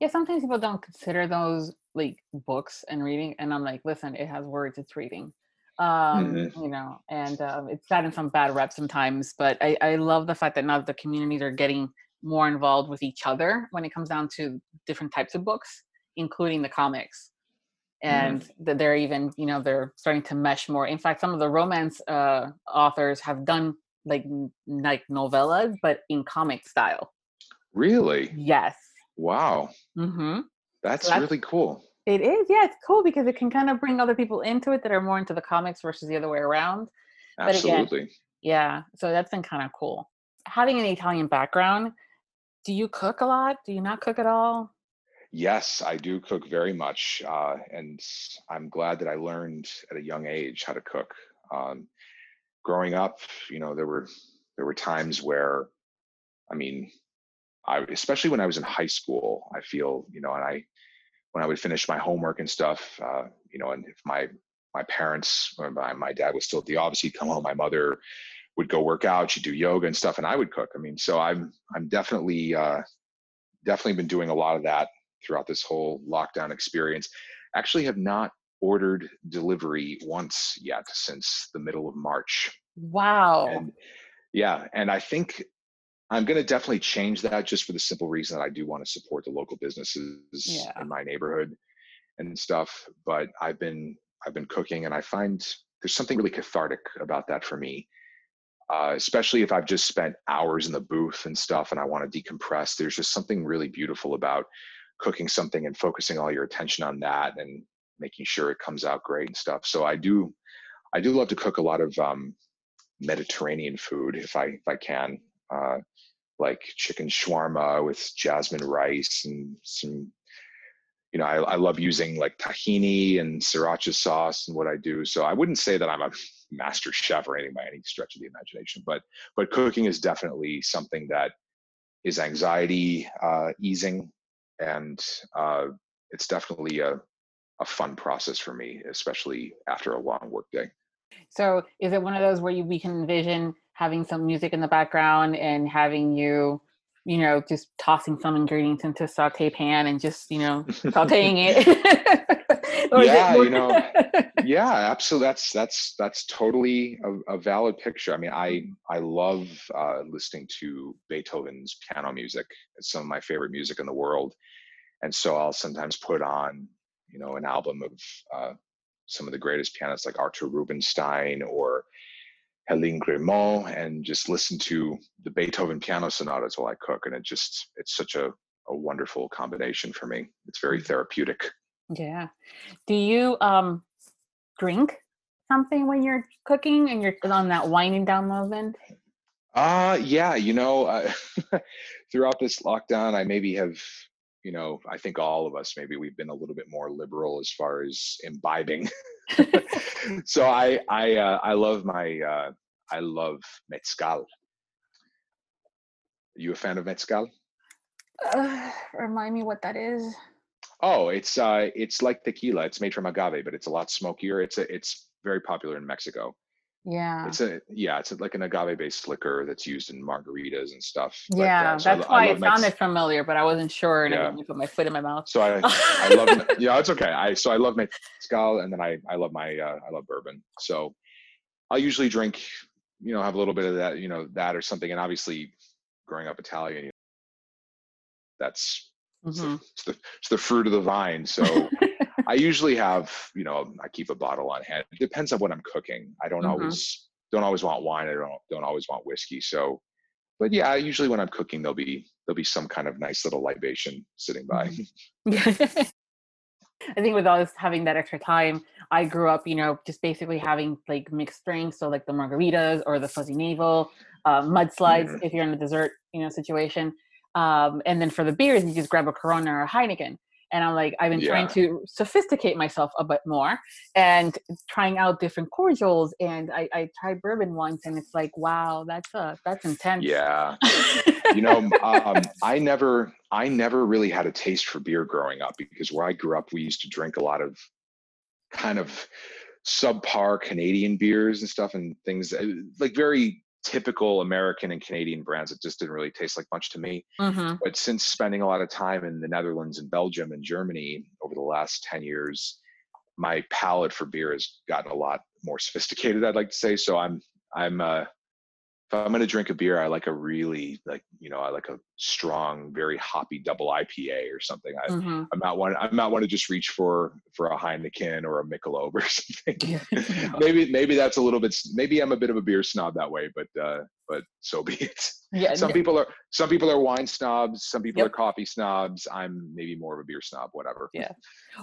B: Yeah, sometimes people don't consider those like books and reading, and I'm like, listen, it has words, it's reading. Um, you know, and um, it's gotten some bad rep sometimes, but I, I love the fact that now the communities are getting more involved with each other when it comes down to different types of books, including the comics.
C: Mm-hmm.
B: And that they're even, you know, they're starting to mesh more. In fact, some of the romance uh, authors have done like n- like novellas, but in comic style.
C: Really?
B: Yes.
C: Wow.
B: Mm-hmm.
C: That's,
B: that's-
C: really cool.
B: It is. Yeah, it's cool because it can kind of bring other people into it that are more into the comics versus the other way around. But again-
C: Absolutely.
B: Yeah, so that's been kind of cool. Having an Italian background, do you cook a lot? Do you not cook at all?
C: Yes, I do cook very much, uh, and I'm glad that I learned at a young age how to cook. Um, growing up, you know, there were there were times where, I mean, I especially when I was in high school, I feel you know, and I when I would finish my homework and stuff, uh, you know, and if my my parents, my, my dad was still at the office, he'd come home. My mother would go work out, she'd do yoga and stuff, and I would cook. I mean, so I'm I'm definitely uh, definitely been doing a lot of that throughout this whole lockdown experience. Actually, have not ordered delivery once yet since the middle of March.
B: Wow.
C: And yeah, and I think I'm going to definitely change that just for the simple reason that I do want to support the local businesses
B: Yeah.
C: in my neighborhood and stuff. But I've been I've been cooking, and I find there's something really cathartic about that for me. Uh, especially if I've just spent hours in the booth and stuff, and I want to decompress. There's just something really beautiful about cooking something and focusing all your attention on that and making sure it comes out great and stuff. So I do, I do love to cook a lot of um, Mediterranean food if I if I can, uh, like chicken shawarma with jasmine rice and some. You know, I, I love using like tahini and sriracha sauce and what I do. So I wouldn't say that I'm a master chef or anything by any stretch of the imagination, but but cooking is definitely something that is anxiety uh, easing, and uh, it's definitely a a fun process for me, especially after a long work day.
B: So is it one of those where you, we can envision having some music in the background and having you, you know, just tossing some ingredients into a saute pan and just, you know, sauteing it? Is it
C: Yeah, you know, yeah absolutely that's that's that's totally a, a valid picture i mean i i love uh, listening to beethoven's piano music it's some of my favorite music in the world and so i'll sometimes put on you know an album of uh, some of the greatest pianists like arthur rubinstein or Helene Grimaud and just listen to the Beethoven piano sonatas while I cook. And it just, it's such a, a wonderful combination for me. It's very therapeutic.
B: yeah. Do you um drink something when you're cooking and you're on that winding down moment?
C: Uh yeah, you know, uh, throughout this lockdown, I maybe have, you know, I think all of us maybe we've been a little bit more liberal as far as imbibing. so I I uh, I love my uh, I love mezcal. Are you a fan of mezcal?
B: Uh, remind me what that is.
C: Oh, it's uh, it's like tequila. It's made from agave, but it's a lot smokier. It's a, it's very popular in Mexico.
B: Yeah.
C: It's a yeah, it's like an agave-based liquor that's used in margaritas and stuff.
B: Yeah,
C: uh, so
B: that's
C: I
B: why
C: love
B: it
C: Mex-
B: sounded familiar, but I wasn't sure, and I
C: Yeah.
B: didn't put my foot in my mouth.
C: So I I love yeah, it's okay. I so I love mezcal, and then I I love my uh, I love bourbon. So I'll usually drink, you know, have a little bit of that, you know, that or something. And obviously, growing up Italian, you know, that's it's, the,
B: Mhm.
C: it's the it's the fruit of the vine. So I usually have, you know, I keep a bottle on hand. It depends on what I'm cooking. I don't
B: Mhm.
C: always don't always want wine. I don't don't always want whiskey. So, but yeah, usually when I'm cooking, there'll be there'll be some kind of nice little libation sitting by.
B: Mhm. I think with us having that extra time, I grew up, you know, just basically having like mixed drinks, so like the margaritas or the fuzzy navel, uh, mudslides
C: Mhm.
B: if you're in a dessert, you know, situation. Um, and then for the beers, you just grab a Corona or a Heineken. And I'm like, I've been trying to sophisticate myself a bit more and trying out different cordials. And I, I tried bourbon once, and it's like, wow, that's uh that's intense.
C: Yeah. you know um, i never i never really had a taste for beer growing up because where i grew up we used to drink a lot of kind of subpar canadian beers and stuff and things uh, like very typical american and canadian brands that just didn't really taste like much to me.
B: Hmm
C: but since spending a lot of time in the netherlands and belgium and germany over the last 10 years my palate for beer has gotten a lot more sophisticated i'd like to say. So i'm i'm uh if I'm gonna drink a beer, I like a really like you know I like a strong, very hoppy double IPA or something. I,
B: Mhm.
C: I'm not one. I'm not one to just reach for for a Heineken or a Michelob or something. maybe maybe that's a little bit. Maybe I'm a bit of a beer snob that way, but uh, but so be it.
B: yeah,
C: Some
B: n-
C: people are some people are wine snobs. Some people
B: Yep.
C: are coffee snobs. I'm maybe more of a beer snob. Whatever.
B: Yeah.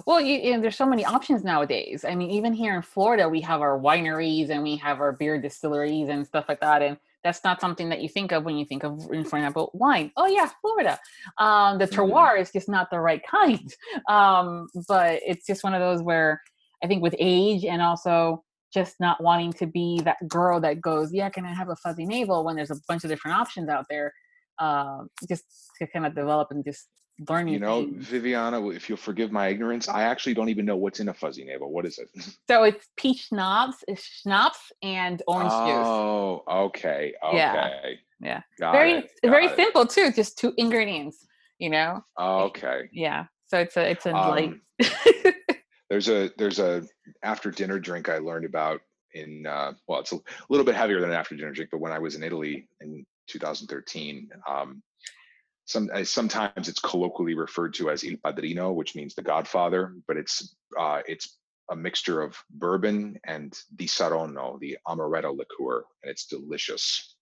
B: Well, you, you know, there's so many options nowadays. I mean, even here in Florida, we have our wineries and we have our beer distilleries and stuff like that. And that's not something that you think of when you think of, for example, wine. Oh yeah, Florida. Um, the
C: Mhm.
B: terroir is just not the right kind. Um, but it's just one of those where I think with age and also just not wanting to be that girl that goes, yeah, can I have a fuzzy navel when there's a bunch of different options out there. Um, just to kind of develop and just learn.
C: You know,
B: things.
C: Viviana, if you'll forgive my ignorance, I actually don't even know what's in a fuzzy navel. What is it?
B: So it's peach schnapps, it's schnapps and orange juice.
C: Oh, okay, okay.
B: Yeah, yeah.
C: Got
B: Very, very
C: it.
B: simple too. Just two ingredients. You know.
C: oh, Okay.
B: Yeah. So it's a, it's a.
C: Um, there's a there's a after dinner drink I learned about in uh, well, it's a little bit heavier than an after dinner drink, but when I was in Italy in 2013, um, some uh, sometimes it's colloquially referred to as il padrino, which means the godfather, but it's uh, it's a mixture of bourbon and di saronno, the amaretto liqueur, and it's delicious.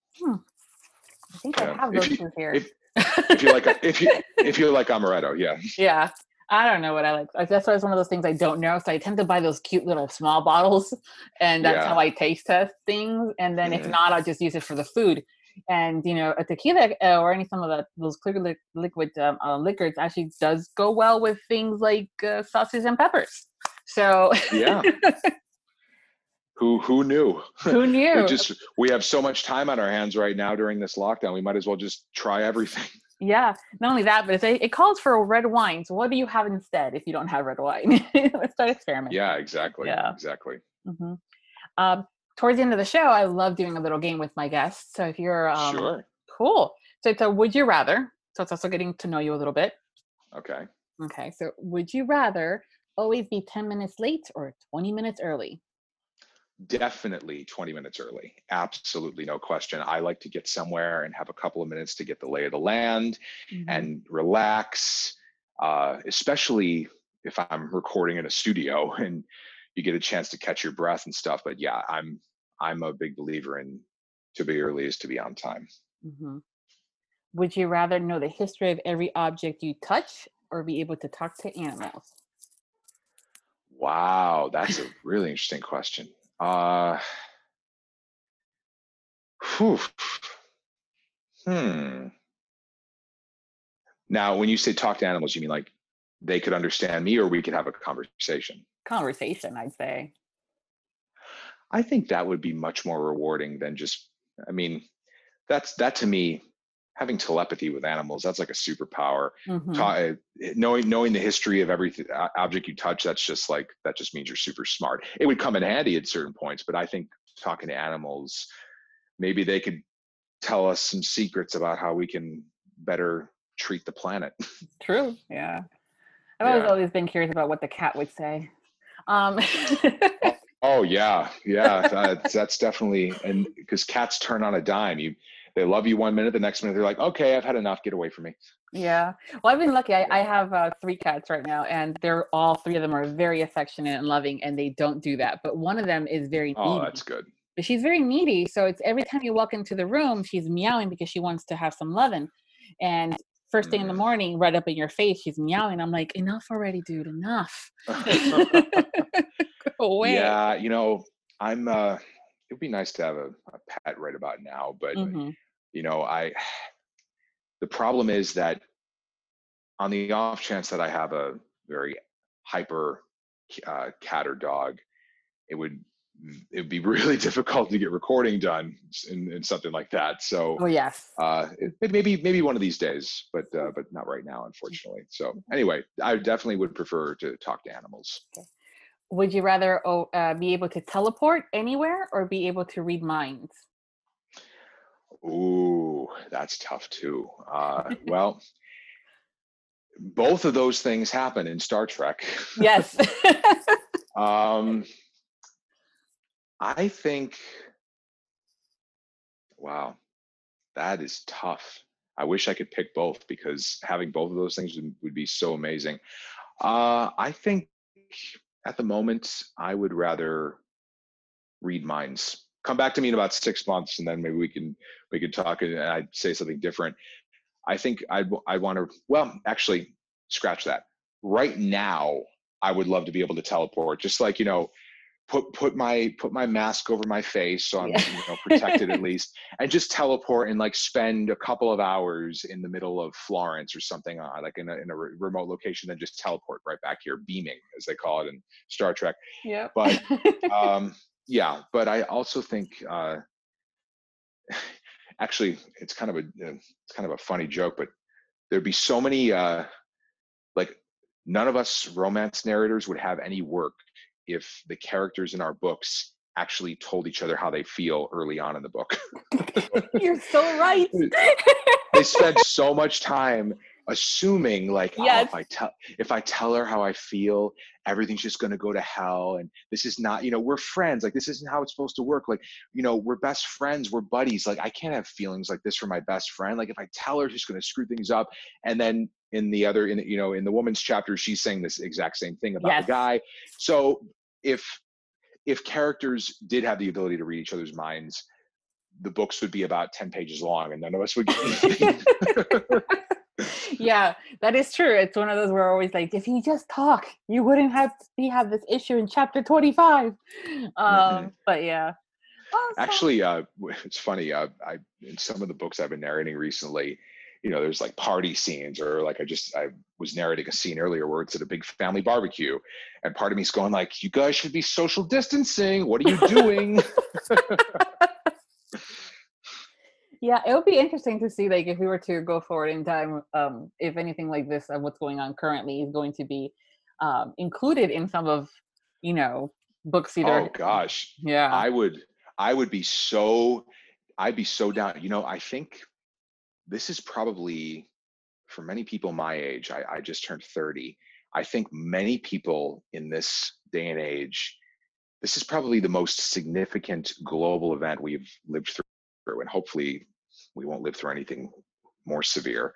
B: I think I
C: yeah,
B: have
C: if
B: those
C: you-
B: here.
C: if- If you like, if you if you like amaretto, yeah.
B: yeah. I don't know what I like. That's why it's one of those things I don't know. So I tend to buy those cute little small bottles, and that's
C: Yeah.
B: how I taste test things. And then if
C: Mhm.
B: not, I'll just use it for the food. And you know, a tequila uh, or any some of the those clear li- liquid um, uh, liquors actually does go well with things like uh, sausages and peppers. So
C: Yeah. who who knew?
B: who knew?
C: we just we have so much time on our hands right now during this lockdown. We might as well just try everything.
B: Yeah, not only that, but it's, it calls for a red wine. So what do you have instead if you don't have red wine? Let's start experimenting.
C: Yeah, exactly.
B: Yeah.
C: Exactly.
B: hmm Um, towards the end of the show, I love doing a little game with my guests. So if you're um,
C: sure.
B: cool, so it's a would you rather. So it's also getting to know you a little bit.
C: Okay.
B: Okay, so would you rather always be 10 minutes late or 20 minutes early?
C: Definitely 20 minutes early. Absolutely no question. I like to get somewhere and have a couple of minutes to get the lay of the land
B: Mhm.
C: and relax, uh, especially if I'm recording in a studio and you get a chance to catch your breath and stuff. But yeah, I'm I'm a big believer in to be early is to be on time.
B: Mhm. Would you rather know the history of every object you touch or be able to talk to animals?
C: Wow, that's a really interesting question. Uh, whew. Hmm. Now, when you say talk to animals, you mean like they could understand me or we could have a conversation?
B: Conversation, I'd say.
C: I think that would be much more rewarding than just, I mean, that's that to me, having telepathy with animals, that's like a superpower.
B: Mhm.
C: Ta- uh, knowing knowing the history of every object you touch that's just like that just means you're super smart it would come in handy at certain points but i think talking to animals maybe they could tell us some secrets about how we can better treat the planet
B: True. Yeah. I've always
C: Yeah.
B: always been curious about what the cat would say. Um,
C: oh yeah yeah that's, that's definitely and because cats turn on a dime you they love you one minute the next minute they're like okay i've had enough get away from me
B: yeah. Well, I've been lucky. I, I have uh, three cats right now, and they're all three of them are very affectionate and loving, and they don't do that. But one of them is very
C: oh that's good
B: But she's very needy, so it's every time you walk into the room, she's meowing because she wants to have some loving. And first thing in the
C: Mm.
B: morning, right up in your face, she's meowing. I'm like, enough already, dude. Enough. Go away.
C: yeah you know i'm uh it'd be nice to have a, a pet right about now but
B: Mhm.
C: You know i the problem is that on the off chance that i have a very hyper uh, cat or dog it would it would be really difficult to get recording done in, in something like that. So
B: Oh yes.
C: uh it, it- maybe maybe one of these days but uh, but not right now unfortunately. So anyway i definitely would prefer to talk to animals.
B: Would you rather oh, uh, be able to teleport anywhere or be able to read minds?
C: Ooh, that's tough too. Uh, well, both of those things happen in Star Trek.
B: Yes.
C: um, I think, wow, that is tough. I wish I could pick both because having both of those things would, would be so amazing. Uh, I think at the moment I would rather read minds. Come back to me in about six months, and then maybe we can we can talk and I'd say something different. I think I'd I want to. Well, actually, scratch that. Right now, I would love to be able to teleport, just like you know, put put my put my mask over my face so I'm yeah. you know protected at least, and just teleport and like spend a couple of hours in the middle of Florence or something, uh, like in a in a re- remote location, then just teleport right back here, beaming as they call it in Star Trek.
B: Yeah.
C: But um, yeah, but I also think. Uh, actually it's kind of a it's kind of a funny joke but there'd be so many uh like none of us romance narrators would have any work if the characters in our books actually told each other how they feel early on in the book.
B: You're so right.
C: they spend so much time assuming like yes. oh, if I tell if I tell her how I feel, everything's just gonna go to hell. And this is not, you know, we're friends. Like this isn't how it's supposed to work. Like, you know, we're best friends, we're buddies. Like I can't have feelings like this for my best friend. Like if I tell her, she's gonna screw things up. And then in the other, in you know, in the woman's chapter, she's saying this exact same thing about yes. the guy. So if if characters did have the ability to read each other's minds, the books would be about 10 pages long and none of us would get
B: yeah, that is true. It's one of those where always like, if you just talk, you wouldn't have we have this issue in chapter 25. Um, mm-hmm. but yeah.
C: Actually, uh, it's funny. Uh, I in some of the books I've been narrating recently, you know, there's like party scenes, or like I just I was narrating a scene earlier where it's at a big family barbecue, and part of me's going like, "You guys should be social distancing. What are you doing?"
B: yeah it would be interesting to see like if we were to go forward in time um if anything like this of what's going on currently is going to be um included in some of you know books either
C: oh gosh.
B: Yeah.
C: I would i would be so i'd be so down you know i think this is probably for many people my age i, I just turned 30 i think many people in this day and age this is probably the most significant global event we've lived through and hopefully we won't live through anything more severe.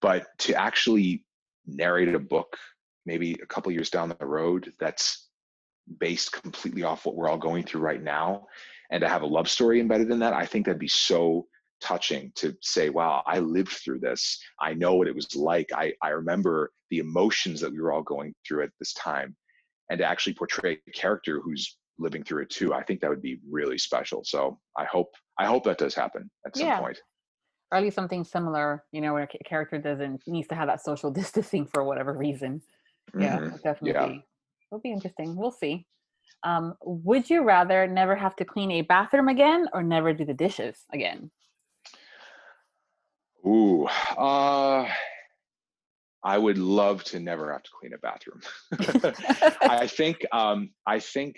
C: But to actually narrate a book, maybe a couple years down the road, that's based completely off what we're all going through right now, and to have a love story embedded in that, I think that'd be so touching to say, wow, I lived through this. I know what it was like. I, I remember the emotions that we were all going through at this time. And to actually portray a character who's living through it too, I think that would be really special. So I hope I hope that does happen at some
B: yeah.
C: point.
B: Or at least something similar, you know, where a character doesn't needs to have that social distancing for whatever reason. Yeah, mm-hmm. definitely. Yeah. It'll be interesting. We'll see. Um, would you rather never have to clean a bathroom again or never do the dishes again?
C: Ooh, uh, I would love to never have to clean a bathroom. I think, um, I think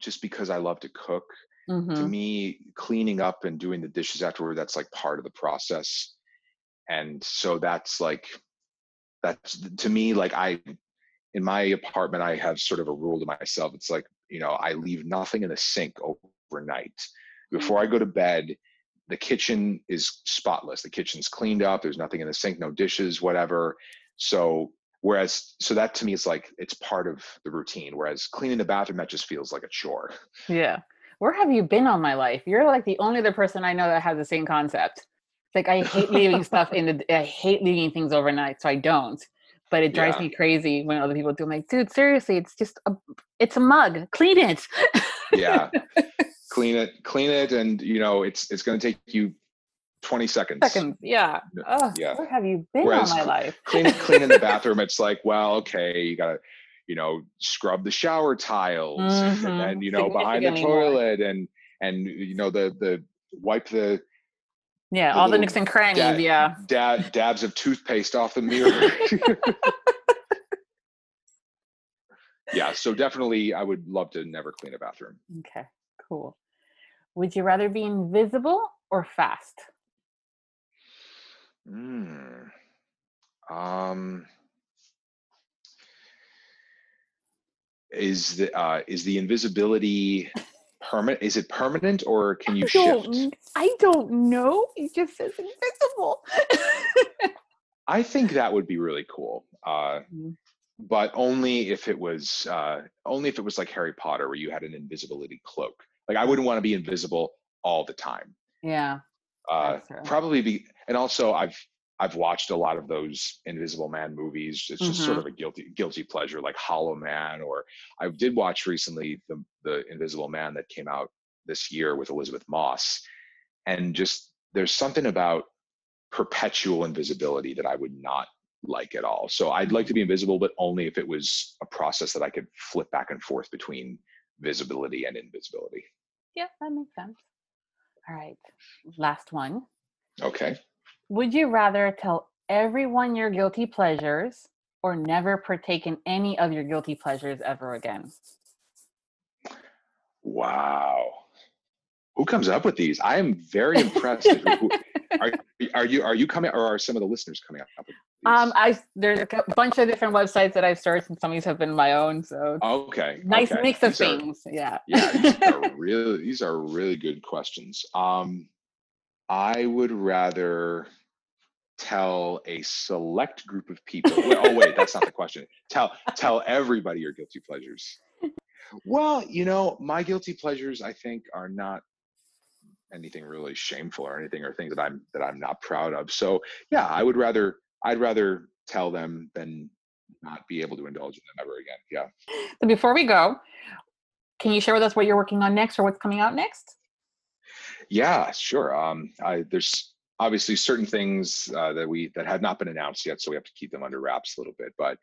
C: just because I love to cook, mm-hmm. to me cleaning up and doing the dishes afterward that's like part of the process. And so that's like that's to me like i in my apartment i have sort of a rule to myself it's like you know i leave nothing in the sink overnight. Before i go to bed the kitchen is spotless the kitchen's cleaned up there's nothing in the sink no dishes whatever. So whereas so that to me is like it's part of the routine whereas cleaning the bathroom that just feels like a chore
B: yeah where have you been all my life? You're like the only other person I know that has the same concept. It's like I hate leaving stuff in the I hate leaving things overnight, so I don't. But it drives yeah. me crazy when other people do. I'm like, dude, seriously, it's just a it's a mug. Clean it.
C: yeah. Clean it, clean it, and you know, it's it's gonna take you 20 seconds.
B: Seconds, yeah. Oh, yeah. Where have you been Whereas all my life?
C: clean, cleaning the bathroom, it's like, well, okay, you gotta you know scrub the shower tiles mm-hmm. and then you know behind the toilet more. and and you know the the wipe the
B: yeah the all the nooks and crannies dab, yeah
C: dab, dabs of toothpaste off the mirror yeah so definitely i would love to never clean a bathroom
B: okay cool would you rather be invisible or fast
C: mm. um is the uh, is the invisibility permanent? Is it permanent or can you
B: I shift? I don't know. It just says invisible.
C: I think that would be really cool. Uh,
B: Mhm.
C: but only if it was uh, only if it was like Harry Potter, where you had an invisibility cloak. Like I wouldn't want to be invisible all the time.
B: yeah.
C: Uh, probably be, and also I've I've watched a lot of those Invisible Man movies. It's just sort
B: Mhm.
C: of a guilty guilty pleasure, like Hollow Man, or I did watch recently the the Invisible Man that came out this year with Elisabeth Moss, and just there's something about perpetual invisibility that I would not like at all. So I'd like to be invisible, but only if it was a process that I could flip back and forth between visibility and invisibility.
B: Yeah, that makes sense. All right. Last one.
C: Okay.
B: Would you rather tell everyone your guilty pleasures or never partake in any of your guilty pleasures ever again?
C: Wow. Who comes up with these? I am very impressed. Are, are you are you coming or are some of the listeners coming up with these?
B: Um, I there's a bunch of different websites that I've searched, and some of these have been my own. So
C: okay.
B: nice
C: okay.
B: mix of
C: These are-
B: things. yeah.
C: yeah, these are really these are really good questions. Um, I would rather tell a select group of people. wait, oh wait, that's not the question. Tell tell everybody your guilty pleasures. Well, you know, my guilty pleasures, I think, are not anything really shameful or anything or things that I'm that I'm not proud of. So yeah, I would rather I'd rather tell them than not be able to indulge in them ever again. Yeah.
B: So before we go, can you share with us what you're working on next or what's coming out next?
C: Yeah, sure. Um, I, there's obviously certain things uh, that we that have not been announced yet, so we have to keep them under wraps a little bit. But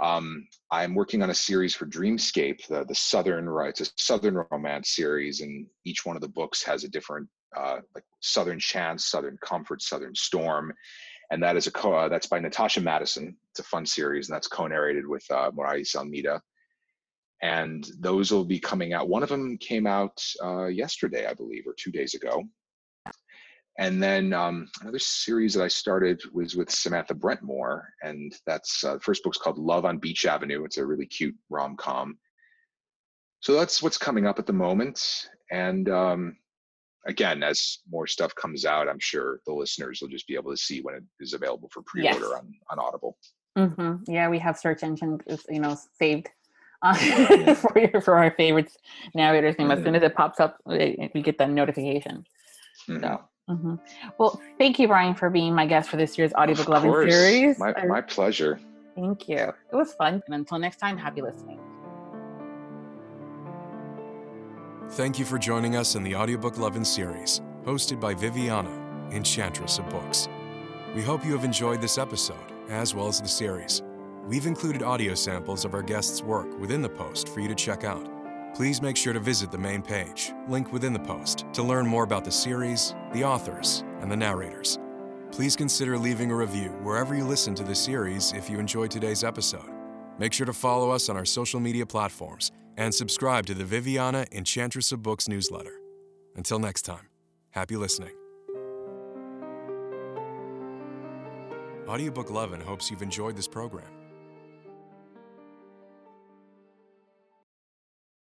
C: um, I'm working on a series for Dreamscape, the the Southern it's a Southern romance series, and each one of the books has a different uh, like Southern Chance, Southern Comfort, Southern Storm, and that is a co- uh, that's by Natasha Madison. It's a fun series, and that's co-narrated with uh, Morais Almeida and those will be coming out. One of them came out uh, yesterday, I believe, or two days ago. And then um, another series that I started was with Samantha Brentmore, and that's uh, the first book's called Love on Beach Avenue. It's a really cute rom com. So that's what's coming up at the moment. And um, again, as more stuff comes out, I'm sure the listeners will just be able to see when it is available for
B: Yes.
C: pre-order on, on Audible.
B: hmm Yeah, we have search engine, you know, saved uh, for your, for our favorites narrators name. As soon as it pops up, we get that notification.
C: Mhm.
B: So, mhm. well, thank you, Brian, for being my guest for this year's audiobook
C: Of
B: loving
C: course.
B: series.
C: My,
B: I-
C: my pleasure.
B: Thank you. It was fun. And until next time, happy listening.
A: Thank you for joining us in the Audiobook Lovin' series, hosted by Viviana, Enchantress of Books. We hope you have enjoyed this episode, as well as the series. We've included audio samples of our guests' work within the post for you to check out. Please make sure to visit the main page, link within the post, to learn more about the series, the authors, and the narrators. Please consider leaving a review wherever you listen to the series if you enjoyed today's episode. Make sure to follow us on our social media platforms and subscribe to the Viviana Enchantress of Books newsletter. Until next time, happy listening. Audiobook Lovin' hopes you've enjoyed this program.